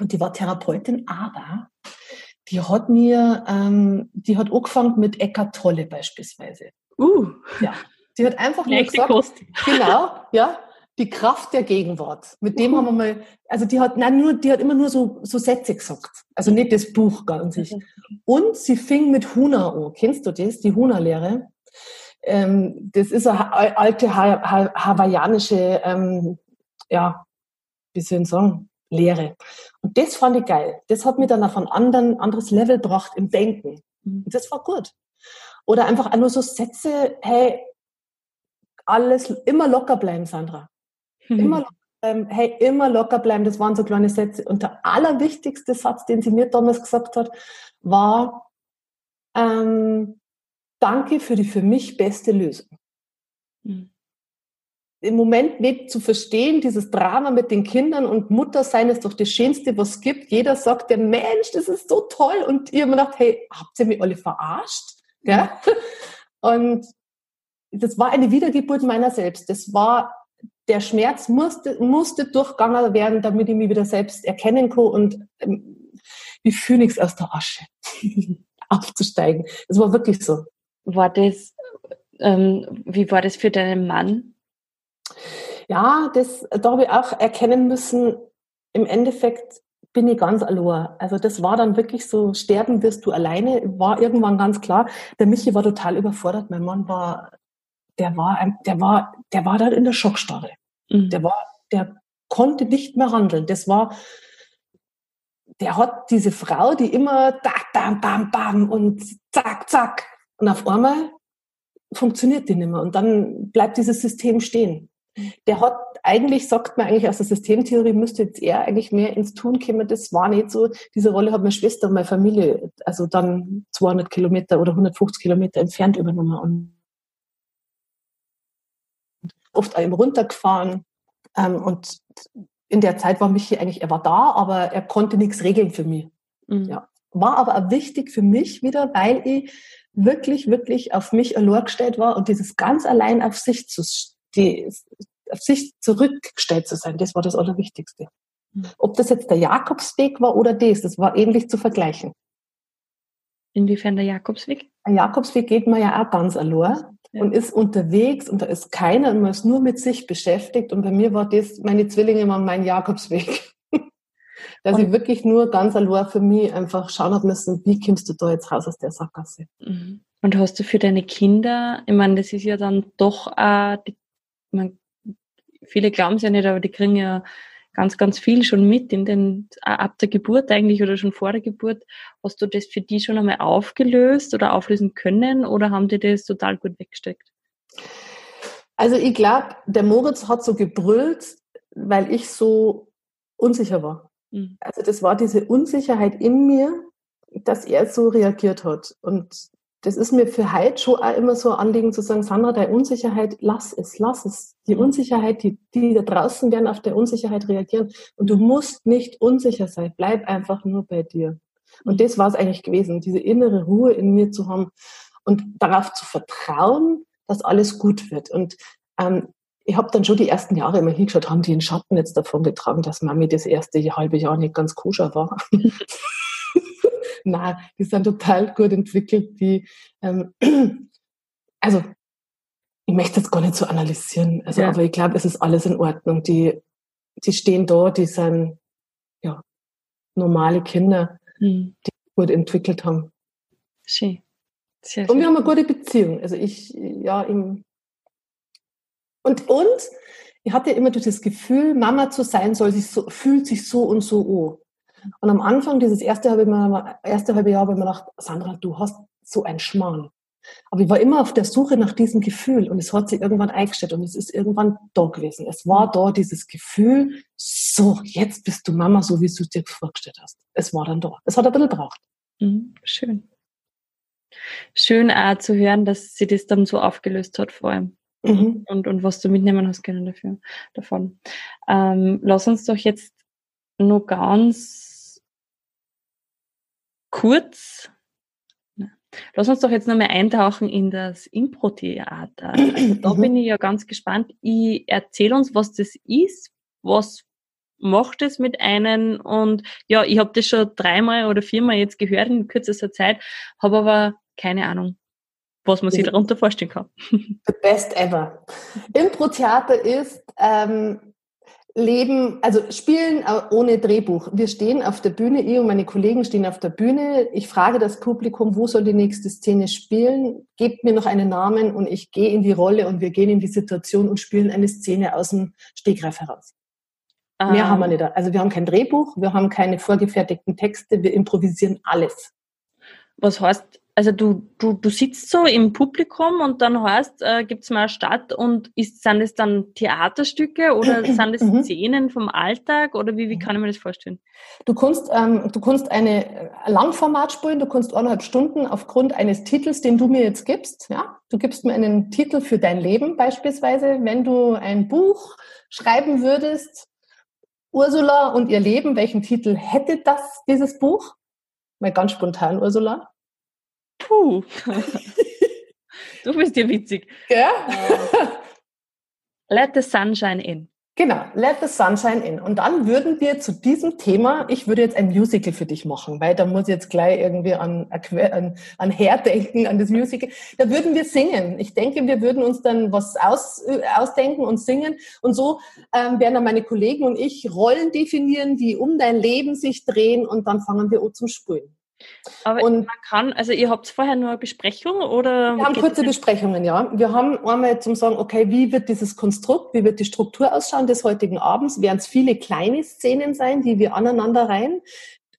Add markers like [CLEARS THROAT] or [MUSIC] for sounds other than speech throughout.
und die war Therapeutin, aber die hat mir, ähm, die hat angefangen mit Eckart Tolle beispielsweise. Uh. Ja. Die hat einfach nur gesagt, Kost. [LAUGHS] genau, ja, die Kraft der Gegenwart. Mit dem uh. haben wir mal, also die hat, nein, nur, die hat immer nur so, so Sätze gesagt. Also nicht das Buch ganz sich. Und sie fing mit Huna an. Kennst du das? Die Huna-Lehre. Ähm, das ist eine alte ha ha hawaiianische, ähm, ja, wie soll ich sagen, Lehre. Und das fand ich geil. Das hat mir dann auf ein anderen, anderes Level gebracht im Denken. Mhm. Und das war gut. Oder einfach nur so Sätze, hey, alles, immer locker bleiben, Sandra. Mhm. Immer locker bleiben, hey, immer locker bleiben. Das waren so kleine Sätze. Und der allerwichtigste Satz, den sie mir damals gesagt hat, war, ähm, danke für die für mich beste Lösung. Mhm im Moment nicht zu verstehen, dieses Drama mit den Kindern und Mutter sein ist doch das Schönste, was es gibt. Jeder sagt, der Mensch, das ist so toll. Und ihr immer gedacht, hey, habt ihr mich alle verarscht? Ja? [LAUGHS] Und das war eine Wiedergeburt meiner selbst. Das war, der Schmerz musste, musste durchgegangen werden, damit ich mich wieder selbst erkennen kann und ähm, wie Phönix aus der Asche [LAUGHS] aufzusteigen. Das war wirklich so. War das, ähm, wie war das für deinen Mann? Ja, das, da habe ich auch erkennen müssen, im Endeffekt bin ich ganz allein. Also das war dann wirklich so, sterben wirst du alleine, war irgendwann ganz klar. Der Michi war total überfordert. Mein Mann war, der war, der war, der war dann in der Schockstarre. Mhm. Der war, der konnte nicht mehr handeln. Das war, der hat diese Frau, die immer da, bam, bam, bam und zack, zack. Und auf einmal funktioniert die nicht mehr. Und dann bleibt dieses System stehen der hat eigentlich, sagt man eigentlich aus der Systemtheorie, müsste jetzt er eigentlich mehr ins Tun kommen. Das war nicht so. Diese Rolle hat meine Schwester und meine Familie, also dann 200 Kilometer oder 150 Kilometer entfernt übernommen und oft einem runtergefahren. Ähm, und in der Zeit war Michi eigentlich, er war da, aber er konnte nichts regeln für mich. Mhm. Ja. War aber auch wichtig für mich wieder, weil ich wirklich, wirklich auf mich allein gestellt war und dieses ganz allein auf sich zu die, auf sich zurückgestellt zu sein, das war das Allerwichtigste. Hm. Ob das jetzt der Jakobsweg war oder das, das war ähnlich zu vergleichen. Inwiefern der Jakobsweg? Ein Jakobsweg geht man ja auch ganz allein ja. und ist unterwegs und da ist keiner und man ist nur mit sich beschäftigt. Und bei mir war das, meine Zwillinge waren mein Jakobsweg. [LAUGHS] Dass und ich wirklich nur ganz allein für mich einfach schauen habe müssen, wie kommst du da jetzt raus aus der Sackgasse. Mhm. Und hast du für deine Kinder, ich meine, das ist ja dann doch äh, die man, viele glauben es ja nicht, aber die kriegen ja ganz, ganz viel schon mit in den, ab der Geburt eigentlich oder schon vor der Geburt. Hast du das für die schon einmal aufgelöst oder auflösen können oder haben die das total gut weggesteckt? Also ich glaube, der Moritz hat so gebrüllt, weil ich so unsicher war. Mhm. Also das war diese Unsicherheit in mir, dass er so reagiert hat. Und das ist mir für heute schon auch immer so ein Anliegen zu sagen, Sandra, deine Unsicherheit, lass es, lass es. Die mhm. Unsicherheit, die, die da draußen werden auf der Unsicherheit reagieren. Und du musst nicht unsicher sein. Bleib einfach nur bei dir. Und mhm. das war es eigentlich gewesen, diese innere Ruhe in mir zu haben und darauf zu vertrauen, dass alles gut wird. Und ähm, ich habe dann schon die ersten Jahre immer hingeschaut, haben die einen Schatten jetzt davon getragen, dass Mami das erste halbe Jahr nicht ganz koscher war. [LAUGHS] Nein, die sind total gut entwickelt. Die, ähm, [CLEARS THROAT] also ich möchte das gar nicht so analysieren. Also, ja. aber ich glaube, es ist alles in Ordnung. Die, die stehen da, die sind ja normale Kinder, mhm. die gut entwickelt haben. Schön. Sehr und wir haben eine gute Beziehung. Also ich, ja, im und, und ich hatte immer das Gefühl, Mama zu sein soll sich so, fühlt sich so und so an. Und am Anfang, dieses erste halbe, Jahr, erste halbe Jahr, habe ich mir gedacht, Sandra, du hast so ein Schmarrn. Aber ich war immer auf der Suche nach diesem Gefühl und es hat sich irgendwann eingestellt und es ist irgendwann da gewesen. Es war da dieses Gefühl, so, jetzt bist du Mama, so wie du es dir vorgestellt hast. Es war dann da. Es hat ein bisschen gebraucht. Mhm, schön. Schön auch zu hören, dass sie das dann so aufgelöst hat vor allem. Mhm. Und, und was du mitnehmen hast können dafür, davon. Ähm, lass uns doch jetzt nur ganz kurz, lass uns doch jetzt nochmal eintauchen in das Impro-Theater. Also da [CLEARS THROAT] mhm. bin ich ja ganz gespannt. Ich erzähle uns, was das ist, was macht es mit einem und ja, ich habe das schon dreimal oder viermal jetzt gehört in kürzester Zeit, habe aber keine Ahnung, was man sich darunter vorstellen kann. [LAUGHS] The best ever. Impro-Theater ist ähm, Leben, also spielen ohne Drehbuch. Wir stehen auf der Bühne, ich und meine Kollegen stehen auf der Bühne. Ich frage das Publikum, wo soll die nächste Szene spielen? Gebt mir noch einen Namen und ich gehe in die Rolle und wir gehen in die Situation und spielen eine Szene aus dem Stegreif heraus. Ah. Mehr haben wir nicht. Also wir haben kein Drehbuch, wir haben keine vorgefertigten Texte, wir improvisieren alles. Was heißt also du, du, du sitzt so im Publikum und dann heißt, äh, gibt es mal eine Stadt und ist, sind es dann Theaterstücke oder [CLEARS THROAT] sind es mhm. Szenen vom Alltag oder wie, wie kann ich mir das vorstellen? Du kannst, ähm, du kannst eine äh, Langformat spielen, du kannst eineinhalb Stunden aufgrund eines Titels, den du mir jetzt gibst. Ja? Du gibst mir einen Titel für dein Leben beispielsweise. Wenn du ein Buch schreiben würdest, Ursula und ihr Leben, welchen Titel hätte das, dieses Buch? Mal ganz spontan, Ursula. Puh. du bist ja witzig. Ja? Uh, let the sunshine in. Genau, let the sunshine in. Und dann würden wir zu diesem Thema, ich würde jetzt ein Musical für dich machen, weil da muss ich jetzt gleich irgendwie an, an, an Her denken, an das Musical. Da würden wir singen. Ich denke, wir würden uns dann was aus, ausdenken und singen. Und so ähm, werden dann meine Kollegen und ich Rollen definieren, die um dein Leben sich drehen und dann fangen wir an zum Spielen. Aber und man kann, also ihr habt vorher nur eine Besprechung oder? Wir haben kurze Besprechungen, ja. Wir haben einmal zum sagen, okay, wie wird dieses Konstrukt, wie wird die Struktur ausschauen des heutigen Abends? Werden es viele kleine Szenen sein, die wir aneinander reihen?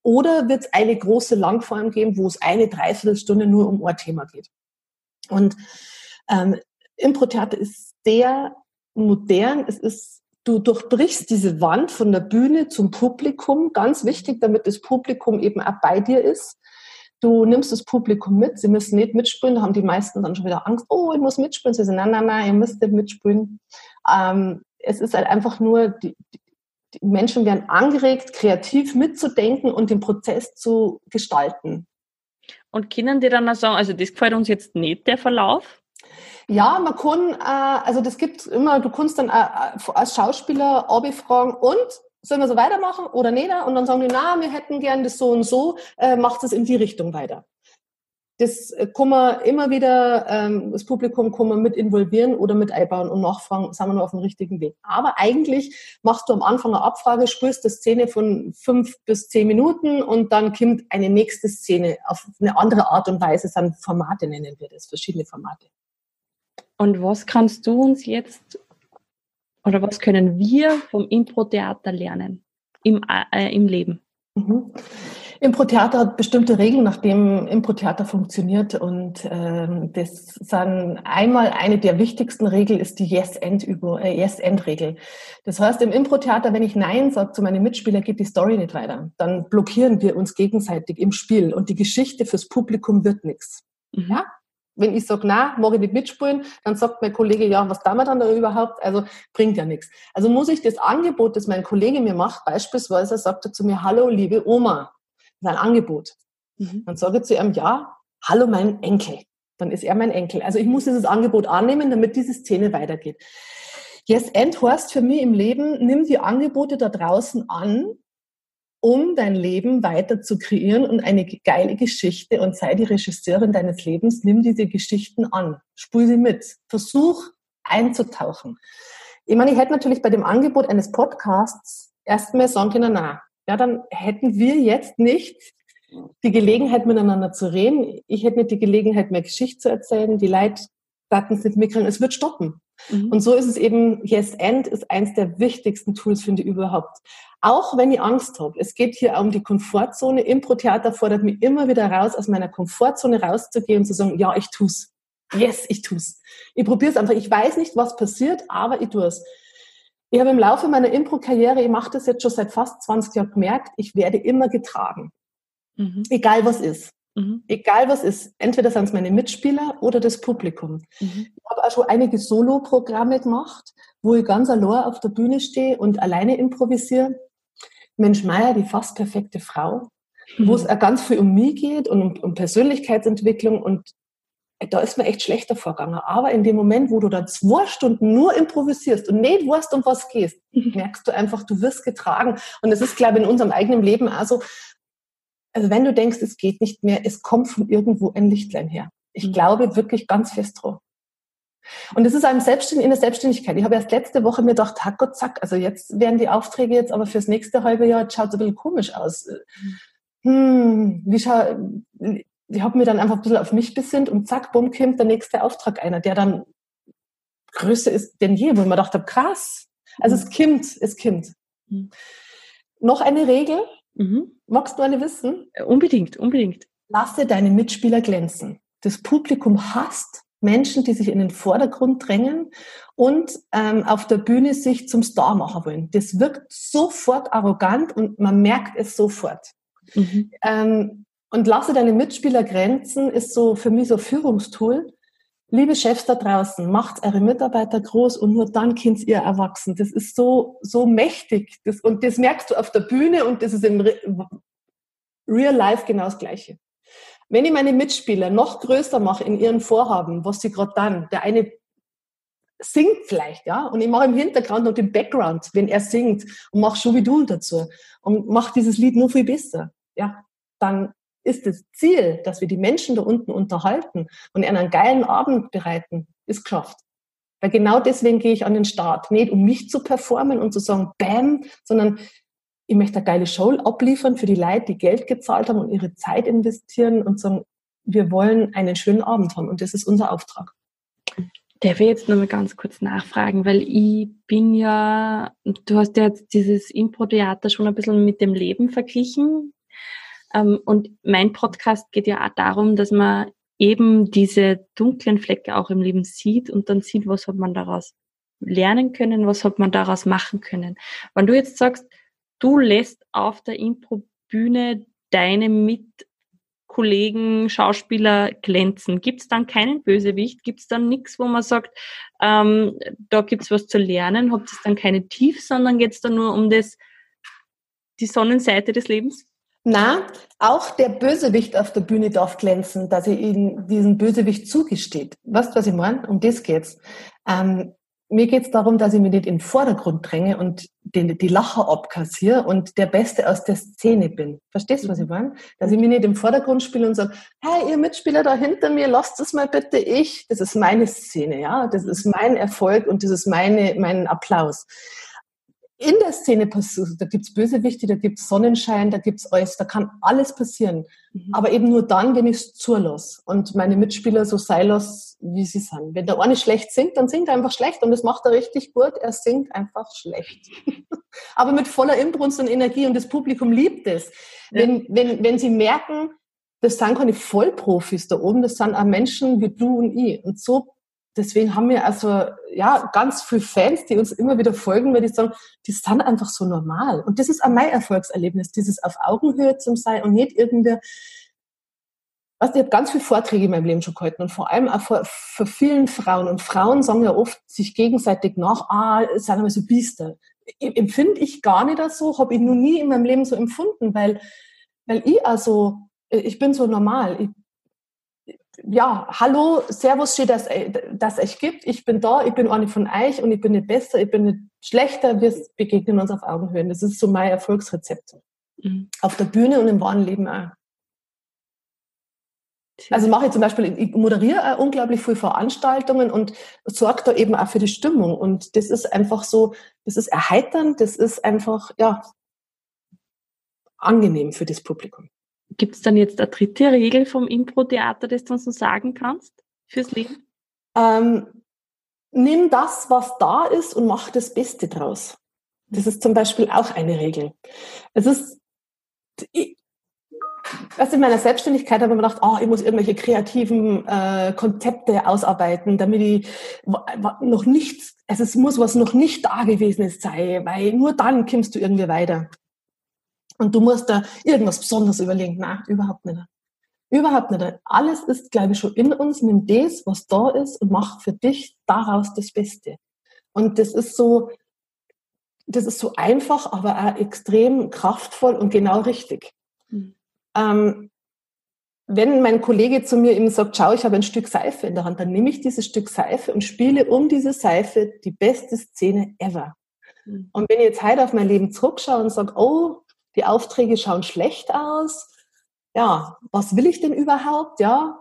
Oder wird es eine große Langform geben, wo es eine Dreiviertelstunde nur um ein Thema geht? Und ähm, Impro-Theater ist sehr modern. Es ist Du durchbrichst diese Wand von der Bühne zum Publikum, ganz wichtig, damit das Publikum eben auch bei dir ist. Du nimmst das Publikum mit, sie müssen nicht mitspielen, da haben die meisten dann schon wieder Angst, oh, ich muss mitspielen. Sie sagen, nein, nein, nein, ihr müsst nicht mitspielen. Ähm, es ist halt einfach nur, die, die Menschen werden angeregt, kreativ mitzudenken und den Prozess zu gestalten. Und können die dann auch sagen, also das gefällt uns jetzt nicht, der Verlauf? Ja, man kann, äh, also das gibt immer, du kannst dann äh, äh als Schauspieler Abi fragen, und sollen wir so weitermachen oder nicht? Und dann sagen die, na, wir hätten gern das so und so, macht es in die Richtung weiter. Das kann man immer wieder, ähm, das Publikum kann man mit involvieren oder mit einbauen und nachfragen, sind wir noch auf dem richtigen Weg. Aber eigentlich machst du am Anfang eine Abfrage, spürst die Szene von fünf bis zehn Minuten und dann kommt eine nächste Szene auf eine andere Art und Weise, dann Formate nennen wir das, verschiedene Formate. Und was kannst du uns jetzt oder was können wir vom Impro-Theater lernen im, äh, im Leben? Mhm. Impro-Theater hat bestimmte Regeln, nach denen Impro-Theater funktioniert. Und ähm, das sind einmal eine der wichtigsten Regeln ist die Yes-End-Regel. Äh, yes das heißt, im Impro-Theater, wenn ich Nein sage zu meinen Mitspielern, geht die Story nicht weiter. Dann blockieren wir uns gegenseitig im Spiel und die Geschichte fürs Publikum wird nichts. Mhm. Ja? Wenn ich sage, na, mag ich nicht mitspielen, dann sagt mein Kollege, ja, was da wir dann da überhaupt? Also bringt ja nichts. Also muss ich das Angebot, das mein Kollege mir macht, beispielsweise sagt er zu mir, hallo, liebe Oma, das ist ein Angebot. Mhm. Dann sage ich zu ihm, ja, hallo, mein Enkel. Dann ist er mein Enkel. Also ich muss dieses Angebot annehmen, damit diese Szene weitergeht. Yes, End heißt für mich im Leben, nimm die Angebote da draußen an, um dein Leben weiter zu kreieren und eine geile Geschichte und sei die Regisseurin deines Lebens, nimm diese Geschichten an, spul sie mit, versuch einzutauchen. Ich meine, ich hätte natürlich bei dem Angebot eines Podcasts erstmal sagen können, na, ja, dann hätten wir jetzt nicht die Gelegenheit, miteinander zu reden. Ich hätte nicht die Gelegenheit, mehr Geschichte zu erzählen. Die Leute werden es nicht. Es wird stoppen. Mhm. Und so ist es eben, Yes End ist eins der wichtigsten Tools, finde ich überhaupt. Auch wenn ich Angst habe. Es geht hier um die Komfortzone. Impro-Theater fordert mich immer wieder raus, aus meiner Komfortzone rauszugehen und zu sagen, ja, ich tu's. Yes, ich tu's. Ich probiere es einfach. Ich weiß nicht, was passiert, aber ich tue es. Ich habe im Laufe meiner Impro-Karriere, ich mache das jetzt schon seit fast 20 Jahren gemerkt, ich werde immer getragen. Mhm. Egal was ist. Mhm. Egal was ist, entweder sind es meine Mitspieler oder das Publikum. Mhm. Ich habe auch schon einige Solo-Programme gemacht, wo ich ganz allein auf der Bühne stehe und alleine improvisiere. Mensch Meier, die fast perfekte Frau, mhm. wo es auch ganz viel um mich geht und um, um Persönlichkeitsentwicklung und da ist mir echt schlechter vorgegangen. Aber in dem Moment, wo du dann zwei Stunden nur improvisierst und nicht weißt, um was gehst, mhm. merkst du einfach, du wirst getragen. Und das ist, glaube ich, in unserem eigenen Leben also, also wenn du denkst, es geht nicht mehr, es kommt von irgendwo ein Lichtlein her. Ich mhm. glaube wirklich ganz fest drauf. Und das ist einem Selbstständig, in der Selbstständigkeit. Ich habe erst letzte Woche mir gedacht, Gott, zack, also jetzt werden die Aufträge jetzt aber fürs nächste halbe Jahr, schaut es ein bisschen komisch aus. Hm, wie schau, ich habe mir dann einfach ein bisschen auf mich besinnt und zack, bumm, kommt der nächste Auftrag einer, der dann größer ist denn je, wo ich mir gedacht habe, krass. Also es kommt, es kommt. Mhm. Noch eine Regel. Mhm. Magst du eine wissen? Äh, unbedingt, unbedingt. Lasse deine Mitspieler glänzen. Das Publikum hasst Menschen, die sich in den Vordergrund drängen und ähm, auf der Bühne sich zum Star machen wollen. Das wirkt sofort arrogant und man merkt es sofort. Mhm. Ähm, und lasse deine Mitspieler grenzen ist so für mich so ein Führungstool. Liebe Chefs da draußen, macht eure Mitarbeiter groß und nur dann könnt ihr erwachsen. Das ist so, so mächtig. Das, und das merkst du auf der Bühne und das ist im Real Life genau das Gleiche. Wenn ich meine Mitspieler noch größer mache in ihren Vorhaben, was sie gerade dann, der eine singt vielleicht, ja, und ich mache im Hintergrund und im Background, wenn er singt und mache schon wie du dazu und mache dieses Lied nur viel besser, ja, dann ist das Ziel, dass wir die Menschen da unten unterhalten und einen geilen Abend bereiten, ist geschafft. Weil genau deswegen gehe ich an den Start. Nicht um mich zu performen und zu sagen, bam, sondern ich möchte eine geile Show abliefern für die Leute, die Geld gezahlt haben und ihre Zeit investieren und sagen, wir wollen einen schönen Abend haben und das ist unser Auftrag. Der will jetzt nur mal ganz kurz nachfragen, weil ich bin ja, du hast ja jetzt dieses Impro-Theater schon ein bisschen mit dem Leben verglichen. Ähm, und mein Podcast geht ja auch darum, dass man eben diese dunklen Flecke auch im Leben sieht und dann sieht, was hat man daraus lernen können, was hat man daraus machen können. Wenn du jetzt sagst, du lässt auf der Impro-Bühne deine Mitkollegen, Schauspieler glänzen. Gibt es dann keinen Bösewicht? Gibt es dann nichts, wo man sagt, ähm, da es was zu lernen? Habt ihr dann keine Tief, sondern geht es dann nur um das, die Sonnenseite des Lebens? Na, auch der Bösewicht auf der Bühne darf glänzen, dass er ihnen diesen Bösewicht zugesteht. Weißt du, was ich meine? Um das geht's. Ähm, mir geht es darum, dass ich mich nicht in den Vordergrund dränge und den, die Lacher abkassiere und der Beste aus der Szene bin. Verstehst du, was ich meine? Dass ich mich nicht im Vordergrund spiele und sage, hey, ihr Mitspieler da hinter mir, lasst es mal bitte ich. Das ist meine Szene, ja. Das ist mein Erfolg und das ist meine, mein Applaus in der Szene passiert. Da gibt's Bösewichte, da gibt's Sonnenschein, da gibt's alles, da kann alles passieren. Mhm. Aber eben nur dann, wenn ich es zulasse und meine Mitspieler so sei lasse, wie sie sind. Wenn der eine schlecht singt, dann singt er einfach schlecht und das macht er richtig gut. Er singt einfach schlecht. [LAUGHS] Aber mit voller Inbrunst und Energie und das Publikum liebt es. Ja. Wenn, wenn, wenn sie merken, das sind keine Vollprofis da oben, das sind auch Menschen wie du und ich. Und so deswegen haben wir also ja ganz viele Fans, die uns immer wieder folgen, weil die sagen, die sind einfach so normal. Und das ist auch mein Erfolgserlebnis, dieses auf Augenhöhe zu sein und nicht irgendwie. Also ich habe ganz viele Vorträge in meinem Leben schon gehalten und vor allem auch für, für vielen Frauen. Und Frauen sagen ja oft sich gegenseitig nach, ah, sind immer so Biester. Empfinde ich gar nicht so, habe ich noch nie in meinem Leben so empfunden, weil, weil ich also, ich bin so normal. Ich ja, hallo, Servus, schön, dass es euch gibt. Ich bin da, ich bin eine von euch und ich bin nicht besser, ich bin nicht schlechter. Wir begegnen uns auf Augenhöhe. Das ist so mein Erfolgsrezept. Mhm. Auf der Bühne und im wahren Leben auch. Also mache ich zum Beispiel, ich moderiere unglaublich viele Veranstaltungen und sorge da eben auch für die Stimmung. Und das ist einfach so, das ist erheiternd, das ist einfach, ja, angenehm für das Publikum. Gibt es dann jetzt eine dritte Regel vom Impro-Theater, das du uns noch sagen kannst fürs Leben? Ähm, nimm das, was da ist und mach das Beste draus. Das ist zum Beispiel auch eine Regel. Es ist, ich, also in meiner Selbstständigkeit habe ich mir gedacht, oh, ich muss irgendwelche kreativen äh, Konzepte ausarbeiten, damit ich noch nichts, also es muss was noch nicht da gewesen sein, weil nur dann kommst du irgendwie weiter. Und du musst da irgendwas Besonderes überlegen. Nein, überhaupt nicht. Überhaupt nicht. Alles ist, glaube ich, schon in uns. Nimm das, was da ist und mach für dich daraus das Beste. Und das ist so, das ist so einfach, aber auch extrem kraftvoll und genau richtig. Mhm. Ähm, wenn mein Kollege zu mir eben sagt, schau, ich habe ein Stück Seife in der Hand, dann nehme ich dieses Stück Seife und spiele um diese Seife die beste Szene ever. Mhm. Und wenn ich jetzt heute auf mein Leben zurückschaue und sage, oh, die Aufträge schauen schlecht aus, ja, was will ich denn überhaupt, ja?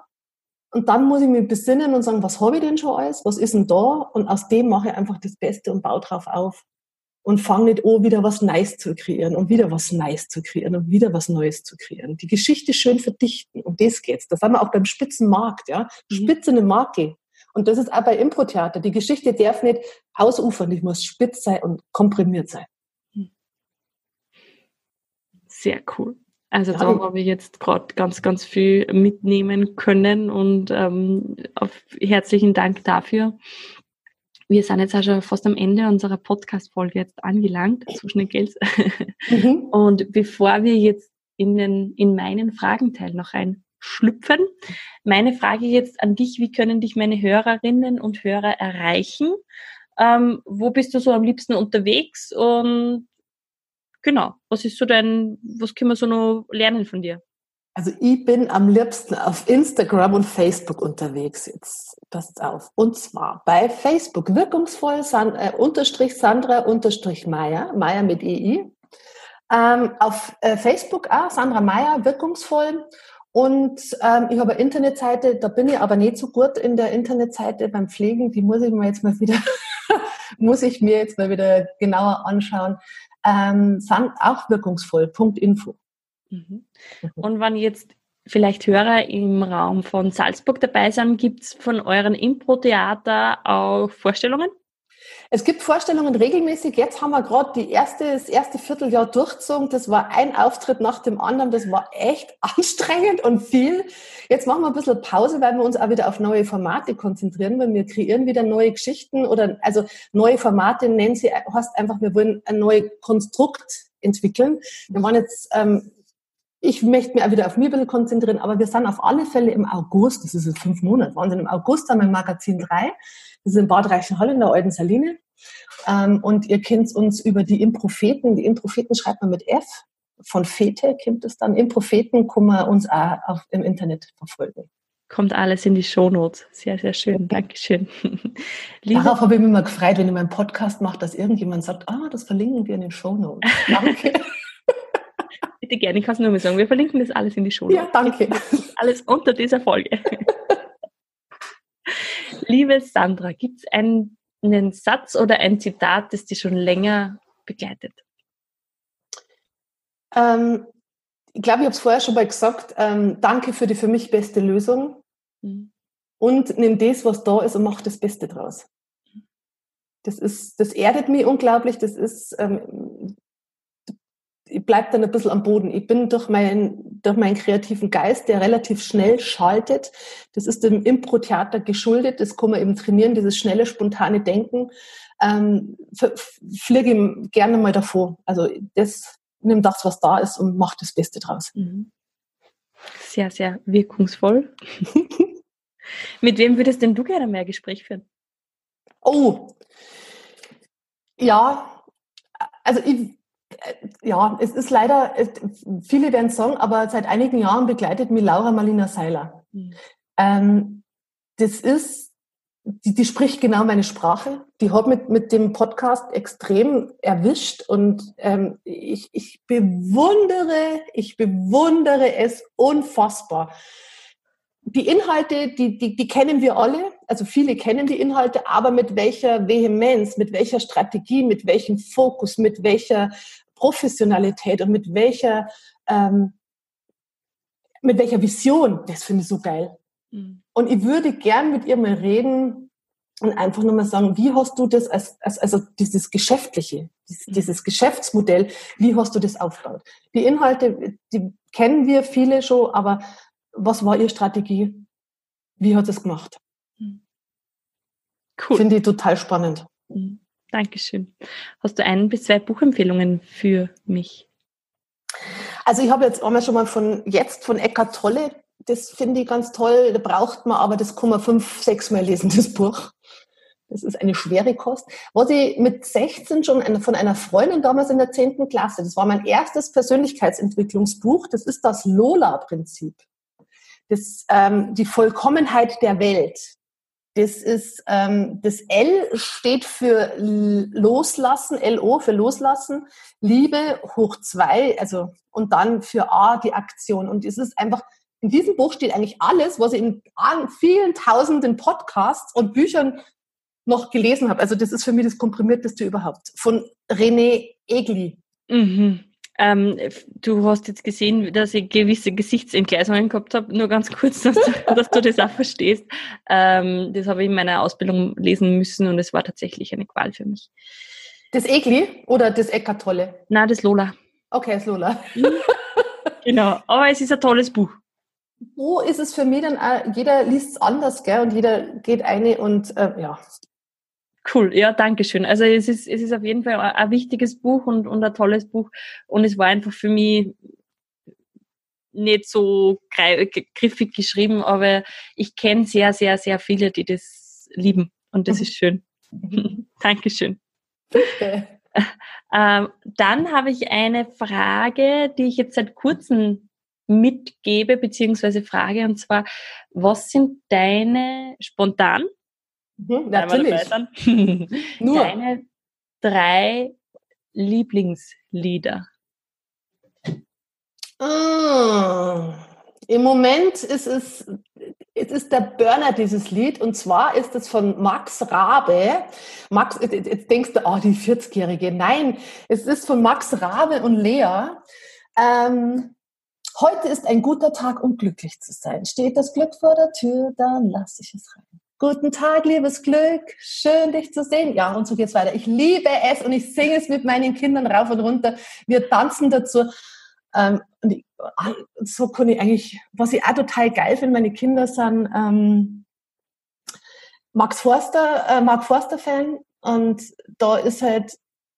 Und dann muss ich mich besinnen und sagen, was habe ich denn schon alles? Was ist denn da? Und aus dem mache ich einfach das Beste und baue drauf auf und fange nicht an, wieder was Neues zu kreieren und wieder was Neues zu kreieren und wieder was Neues zu kreieren. Die Geschichte schön verdichten, um das geht's. Das haben wir auch beim Spitzenmarkt, ja. Mhm. Spitzene Marke. Und das ist auch bei Impro-Theater. Die Geschichte darf nicht ausufern, die muss spitz sein und komprimiert sein. Sehr cool. Also ja, da habe ich jetzt gerade ganz, ganz viel mitnehmen können und ähm, herzlichen Dank dafür. Wir sind jetzt auch schon fast am Ende unserer Podcast-Folge jetzt angelangt. So schnell geht's. Mhm. [LAUGHS] Und bevor wir jetzt in, den, in meinen Fragenteil noch einschlüpfen, meine Frage jetzt an dich, wie können dich meine Hörerinnen und Hörer erreichen? Ähm, wo bist du so am liebsten unterwegs? Und genau, was ist so dein, was können wir so noch lernen von dir? Also ich bin am liebsten auf Instagram und Facebook unterwegs. Jetzt passt auf. Und zwar bei Facebook wirkungsvoll San, äh, unterstrich Sandra unterstrich Meier, Meier mit EI. Ähm, auf äh, Facebook auch Sandra Meier wirkungsvoll. Und ähm, ich habe eine Internetseite, da bin ich aber nicht so gut in der Internetseite beim Pflegen. Die muss ich mir jetzt mal wieder, [LAUGHS] muss ich mir jetzt mal wieder genauer anschauen. Ähm, auch wirkungsvoll. Info. Mhm. Und wenn jetzt vielleicht Hörer im Raum von Salzburg dabei sind, gibt es von euren Impro-Theater auch Vorstellungen? Es gibt Vorstellungen regelmäßig. Jetzt haben wir gerade erste, das erste Vierteljahr durchgezogen. Das war ein Auftritt nach dem anderen. Das war echt [LAUGHS] anstrengend und viel. Jetzt machen wir ein bisschen Pause, weil wir uns auch wieder auf neue Formate konzentrieren, weil wir kreieren wieder neue Geschichten oder also neue Formate nennen sie, heißt einfach, wir wollen ein neues Konstrukt entwickeln. Wir waren jetzt ähm, ich möchte mich auch wieder auf mir ein bisschen konzentrieren, aber wir sind auf alle Fälle im August, das ist jetzt fünf Monate, Wahnsinn, im August haben wir Magazin 3, das ist in Bad Reichenhall in der Alten Saline. Ähm, und ihr kennt uns über die Impropheten. Die Impropheten schreibt man mit F. Von Fete kommt es dann. Impropheten kann man uns auch auf, im Internet verfolgen. Kommt alles in die Shownotes. Sehr, sehr schön. Dankeschön. [LAUGHS] Darauf habe ich mich immer gefreut, wenn ich meinen Podcast mache, dass irgendjemand sagt, ah, das verlinken wir in den Shownotes. Danke. [LAUGHS] bitte gerne, ich kann es nur mal sagen. Wir verlinken das alles in die Show. Ja, danke. Alles unter dieser Folge. [LAUGHS] Liebe Sandra, gibt es einen, einen Satz oder ein Zitat, das dich schon länger begleitet? Ähm, ich glaube, ich habe es vorher schon mal gesagt. Ähm, danke für die für mich beste Lösung. Mhm. Und nimm das, was da ist, und mach das Beste draus. Das ist, das erdet mich unglaublich. Das ist, ähm, ich bleibe dann ein bisschen am Boden. Ich bin durch meinen, durch meinen kreativen Geist, der relativ schnell schaltet. Das ist dem Impro-Theater geschuldet. Das kann man eben trainieren, dieses schnelle, spontane Denken. Ähm, fliege gerne mal davor. Also das, nimm das, was da ist und mach das Beste draus. Mhm. Sehr, sehr wirkungsvoll. [LAUGHS] Mit wem würdest denn du gerne mehr Gespräch führen? Oh, ja, also ich ja, es ist leider, viele werden sagen, aber seit einigen Jahren begleitet mich Laura Marlina Seiler. Mhm. Ähm, das ist, die, die spricht genau meine Sprache. Die hat mit, mit dem Podcast extrem erwischt und ähm, ich, ich bewundere, ich bewundere es unfassbar. Die Inhalte, die, die, die kennen wir alle, also viele kennen die Inhalte, aber mit welcher Vehemenz, mit welcher Strategie, mit welchem Fokus, mit welcher Professionalität und mit welcher, ähm, mit welcher Vision, das finde ich so geil. Mhm. Und ich würde gern mit ihr mal reden und einfach nur mal sagen, wie hast du das als, als also dieses Geschäftliche, dieses, mhm. dieses Geschäftsmodell, wie hast du das aufgebaut? Die Inhalte, die kennen wir viele schon, aber was war ihre Strategie? Wie hat es gemacht? Mhm. Cool. Finde ich total spannend. Mhm. Dankeschön. Hast du ein bis zwei Buchempfehlungen für mich? Also ich habe jetzt einmal schon mal von jetzt von Eckart Tolle, das finde ich ganz toll, da braucht man aber, das man fünf, sechs Mal lesen, das Buch. Das ist eine schwere Kost. Was ich mit 16 schon von einer Freundin damals in der 10. Klasse, das war mein erstes Persönlichkeitsentwicklungsbuch, das ist das Lola-Prinzip. das, ähm, die Vollkommenheit der Welt. Das ist, ähm, das L steht für Loslassen, LO für Loslassen, Liebe hoch zwei, also, und dann für A die Aktion. Und es ist einfach, in diesem Buch steht eigentlich alles, was ich in vielen tausenden Podcasts und Büchern noch gelesen habe. Also das ist für mich das komprimierteste überhaupt. Von René Egli. Mhm. Ähm, du hast jetzt gesehen, dass ich gewisse Gesichtsentgleisungen gehabt habe. Nur ganz kurz, dass du, [LAUGHS] dass du das auch verstehst. Ähm, das habe ich in meiner Ausbildung lesen müssen und es war tatsächlich eine Qual für mich. Das Egli oder das Eckart Tolle? Nein, das Lola. Okay, das Lola. genau, aber es ist ein tolles Buch. Wo ist es für mich dann auch, jeder liest es anders, gell? Und jeder geht eine und äh, ja, Cool, ja, danke schön. Also es ist, es ist auf jeden Fall ein wichtiges Buch und, und ein tolles Buch. Und es war einfach für mich nicht so griffig geschrieben, aber ich kenne sehr, sehr, sehr viele, die das lieben. Und das ist schön. [LAUGHS] Dankeschön. Bitte. [LAUGHS] Ähm, dann habe ich eine Frage, die ich jetzt seit kurzem mitgebe, beziehungsweise frage, und zwar, was sind deine spontan Mhm, natürlich. [LAUGHS] Nur. Deine drei Lieblingslieder. Oh. Im Moment ist es, es ist der Burner, dieses Lied. Und zwar ist es von Max Rabe. Max, jetzt denkst du, oh, die 40-Jährige. Nein, es ist von Max Rabe und Lea. Ähm, heute ist ein guter Tag, um glücklich zu sein. Steht das Glück vor der Tür, dann lass ich es rein. Guten Tag, liebes Glück, schön dich zu sehen. Ja, und so geht's weiter. Ich liebe es und ich singe es mit meinen Kindern rauf und runter. Wir tanzen dazu. Ähm, und ich, ah, so kann ich eigentlich, was ich auch total geil finde, meine Kinder sind ähm, Max Forster, äh, Mark Forster-Fan und da ist halt,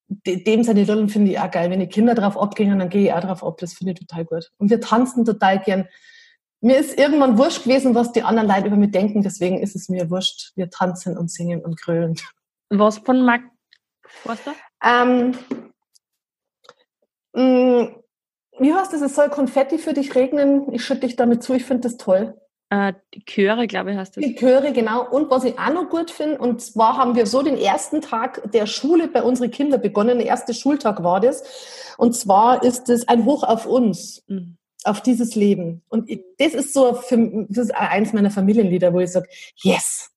dem seine Lullen finde ich auch geil. Wenn die Kinder drauf abgehen, dann gehe ich auch drauf ab. Das finde ich total gut. Und wir tanzen total gern mir ist irgendwann wurscht gewesen, was die anderen Leute über mich denken, deswegen ist es mir wurscht. Wir tanzen und singen und grölen. Was von Mark Forster? Ähm, mh, mm, wie heißt das? Es soll Konfetti für dich regnen. Ich schütte dich damit zu. Ich finde das toll. Äh, die Chöre, glaube ich, heißt das. Die Chöre, genau. Und was ich auch noch gut finde, und zwar haben wir so den ersten Tag der Schule bei unseren Kindern begonnen. Der erste Schultag war das. Und zwar ist es ein Hoch auf uns. Mhm auf dieses Leben. Und das ist so, für, das ist eins meiner Familienlieder, wo ich sage, yes.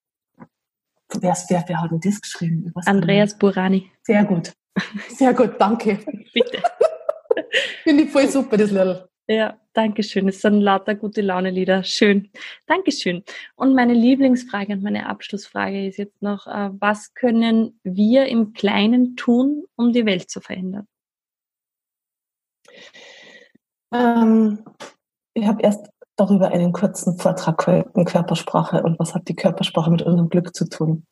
Wer, wer, wer hat denn das geschrieben? Was Andreas Burani. Sehr gut. Sehr gut, danke. Bitte. [LAUGHS] Finde ich voll super, das Lied. Ja, danke schön. Es sind lauter gute Laune-Lieder. Schön. Dankeschön. Und meine Lieblingsfrage und meine Abschlussfrage ist jetzt noch, äh, was können wir im Kleinen tun, um die Welt zu verändern? Ähm, ich habe erst darüber einen kurzen Vortrag gehalten, Körpersprache und was hat die Körpersprache mit unserem Glück zu tun.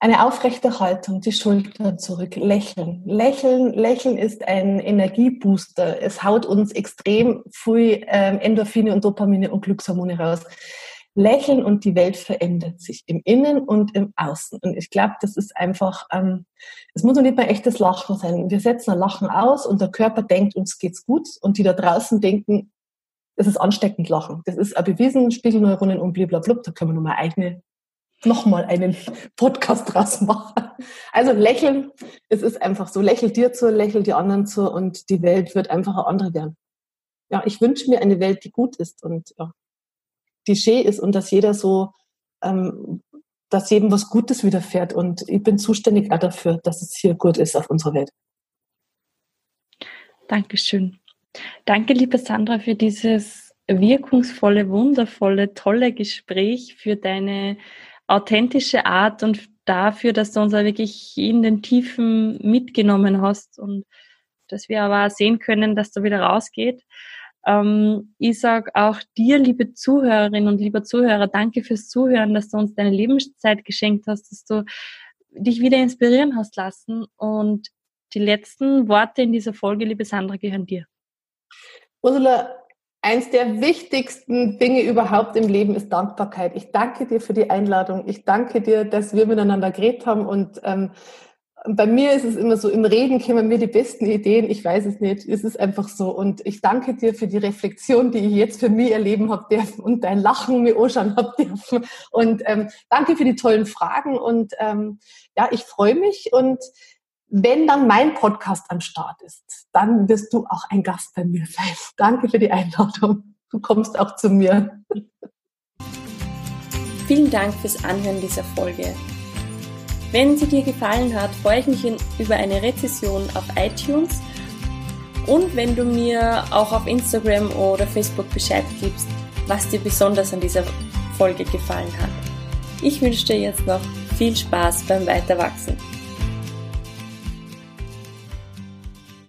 Eine aufrechte Haltung, die Schultern zurück, lächeln. Lächeln, lächeln ist ein Energiebooster. Es haut uns extrem viel ähm, Endorphine und Dopamine und Glückshormone raus lächeln und die Welt verändert sich im Innen und im Außen. Und ich glaube, das ist einfach, ähm, es muss nicht mal echtes Lachen sein. Wir setzen ein Lachen aus und der Körper denkt, uns geht's gut und die da draußen denken, das ist ansteckend Lachen. Das ist ein bewiesen, Spiegelneuronen und blablabla. Da können wir nochmal eigene, nochmal einen [LAUGHS] Podcast draus machen. Also lächeln, es ist einfach so, lächel dir zu, lächel die anderen zu und die Welt wird einfach eine andere werden. Ja, ich wünsche mir eine Welt, die gut ist und ja, Klischee ist und dass jeder so, ähm, dass jedem was Gutes widerfährt. Und ich bin zuständig auch dafür, dass es hier gut ist auf unserer Welt. Dankeschön. Danke, liebe Sandra, für dieses wirkungsvolle, wundervolle, tolle Gespräch, für deine authentische Art und dafür, dass du uns auch wirklich in den Tiefen mitgenommen hast und dass wir aber sehen können, dass da wieder rausgeht. Ähm, ich sage auch dir, liebe Zuhörerinnen und lieber Zuhörer, danke fürs Zuhören, dass du uns deine Lebenszeit geschenkt hast, dass du dich wieder inspirieren hast lassen. Und die letzten Worte in dieser Folge, liebe Sandra, gehören dir. Ursula, eins der wichtigsten Dinge überhaupt im Leben ist Dankbarkeit. Ich danke dir für die Einladung. Ich danke dir, dass wir miteinander geredet haben und ähm, bei mir ist es immer so, im Reden kommen mir die besten Ideen, ich weiß es nicht, es ist einfach so. Und ich danke dir für die Reflexion, die ich jetzt für mich erleben habe dürfen und dein Lachen mir anschauen habe dürfen. Und ähm, danke für die tollen Fragen und ähm, ja, ich freue mich und wenn dann mein Podcast am Start ist, dann wirst du auch ein Gast bei mir sein. Danke für die Einladung. Du kommst auch zu mir. Vielen Dank fürs Anhören dieser Folge. Wenn sie dir gefallen hat, freue ich mich über eine Rezession auf iTunes und wenn du mir auch auf Instagram oder Facebook Bescheid gibst, was dir besonders an dieser Folge gefallen hat. Ich wünsche dir jetzt noch viel Spaß beim Weiterwachsen.